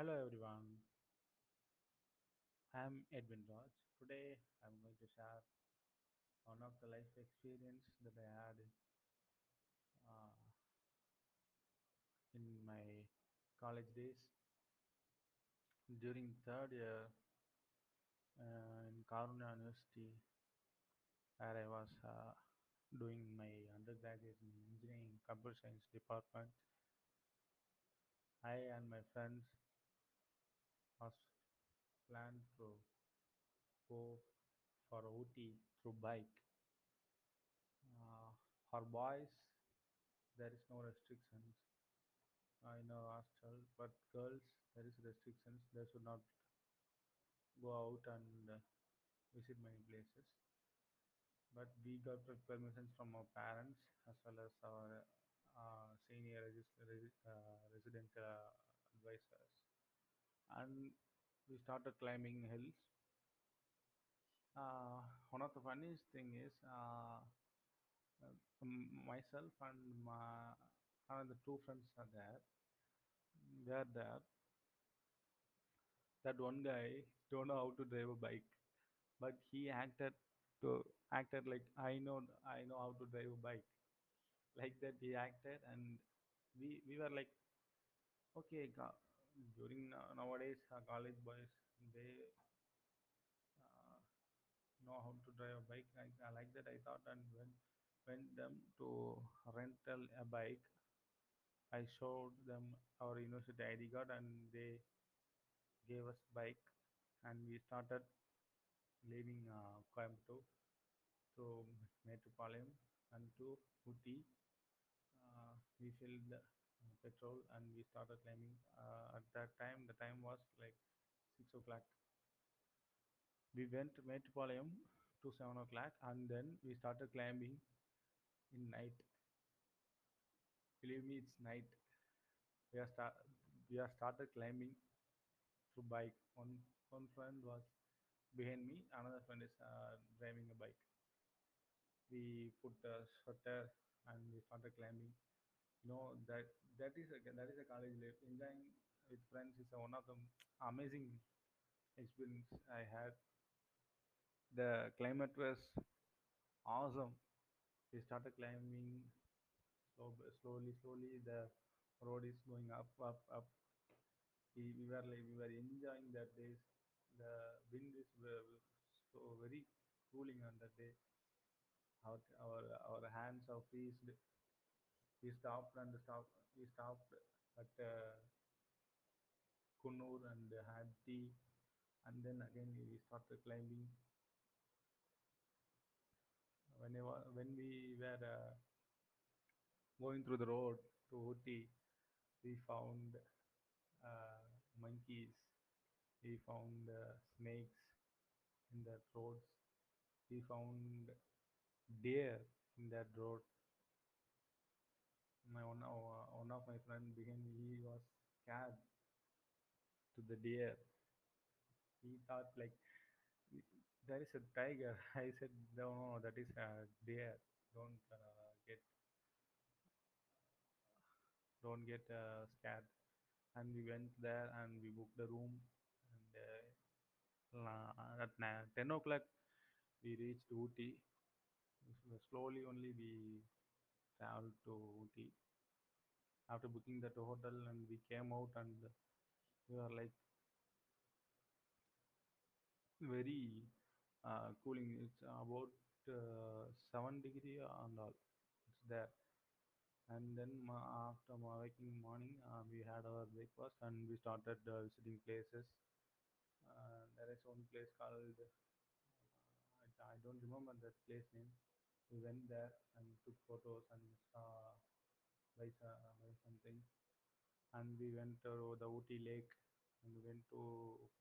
Hello everyone, I'm Edwin Raj. Today I'm going to share one of the life experience that I had uh, in my college days. During third year uh, in Karunya University, where I was uh, doing my undergraduate in engineering computer science department, I and my friends was planned to go for Ooty through bike. Uh, for boys, there is no restrictions in our hostel, but girls there is restrictions. They should not go out and visit many places. But we got permissions from our parents as well as our uh, senior regis- uh, residential advisors, and we started climbing hills. Uh, one of the funniest thing is uh, uh, myself and my another two friends are there. They are there that one guy don't know how to drive a bike, but he acted to acted like I know I know how to drive a bike. Like that he acted, and we we were like okay. During now- nowadays, uh, college boys they uh, know how to drive a bike. I, I like that. I thought and when went them to rental a bike. I showed them our university ID card, and they gave us bike, and we started leaving uh, Coimbatore to Mettupalayam and to Ooty. Uh, we filled petrol and we started climbing. Uh, at that time, the time was like six o'clock. We went to Mettupalayam to seven o'clock and then we started climbing in night. Believe me, it's night. We are start we are started climbing through bike. One one friend was behind me, another friend is uh, driving a bike. We put the shutter and we started climbing. Know that that is a that is a college life. Enjoying with friends is one of the amazing experience I had. The climate was awesome. We started climbing slow, slowly, slowly. The road is going up, up, up. We, we were like we were enjoying that days. The wind is so very cooling on that day. Our our our hands are freezed. We stopped and stopped. We stopped at uh, and had tea, and then again we started climbing. Whenever when we were uh, going through the road to Ooty, we found uh, monkeys, we found uh, snakes in that roads, we found deer in that road. My one, of- one of my friend behind me, he was scared to the deer. He thought like there is a tiger. I said no, no, that is a deer. Don't uh, get don't get uh, scared. And we went there and we booked a room. And uh, at 10 o'clock we reached Ooty. Slowly only we to. After booking that hotel and we came out and we were like very uh, cooling. It's about uh, 7 degree and all. It's there. And then after waking morning, uh, we had our breakfast and we started uh, visiting places. Uh, there is one place called I don't remember that place name. We went there and took photos and saw buy, uh, buy something. And we went to the Ooty Lake and we went to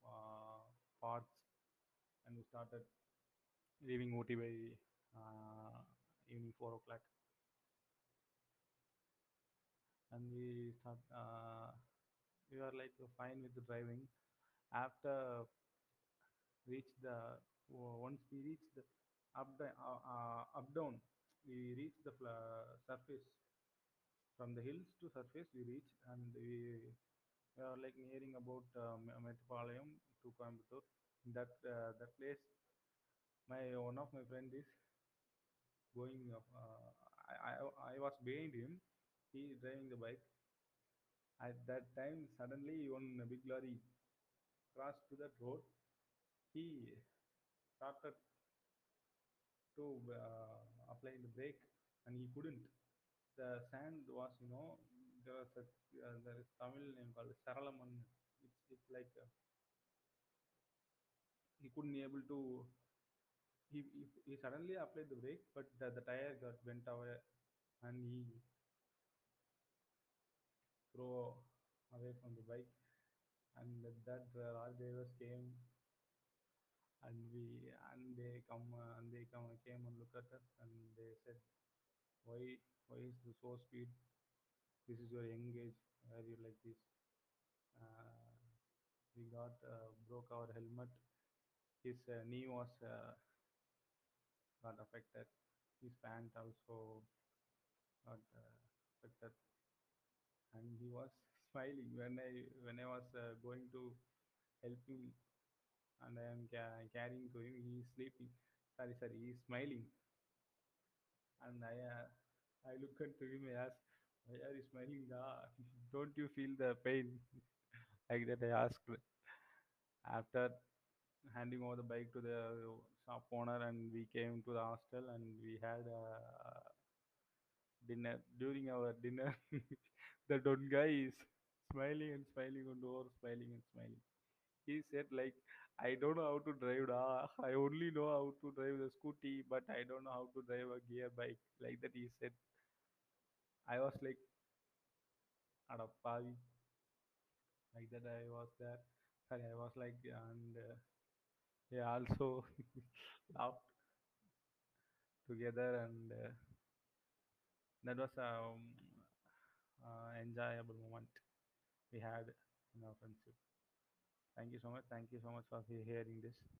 uh, parks and we started leaving Ooty by uh, evening four o'clock. And we start. Uh, we were like fine with the driving. After reach the once we reach the up the uh, uh, up down, we reach the surface from the hills to surface. We reach and we we are like nearing about uh, Me- Mettupalayam to Coimbatore. That uh, that place, my one of my friend is going. Uh, I, I I was behind him. He is driving the bike. At that time, suddenly one big lorry crossed to that road. He started to uh, apply the brake, and he couldn't. The sand was, you know, there was a uh, there is Tamil name called Saralaman. It's it's like uh, he couldn't be able to. He, he, he suddenly applied the brake, but the, the tire got bent away, and he threw away from the bike. And that uh, lorry drivers came, and we and they come uh, and they come came and look at us, and they said, "Why why is this so speed? This is your young age. Are you like this?" Uh, we got uh, broke our helmet. His uh, knee was uh, got affected. His pant also got uh, affected, and he was smiling when I when I was going to help him, and I am ca- carrying to him. He is sleeping. Sorry, sorry. He is smiling, and I uh, I look into him. I ask, "Why are you smiling? Ah, don't you feel the pain?" like that. I asked. After handing over the bike to the shop owner and we came to the hostel and we had a dinner during our dinner the don guy is smiling and smiling and over smiling and smiling he said like i don't know how to drive da. i only know how to drive the scooty but i don't know how to drive a gear bike like that he said i was like adapavi like that i was there sorry i was like and uh, they also laughed together and uh, that was a um, uh, enjoyable moment we had in our friendship. Thank you so much. Thank you so much for hearing this.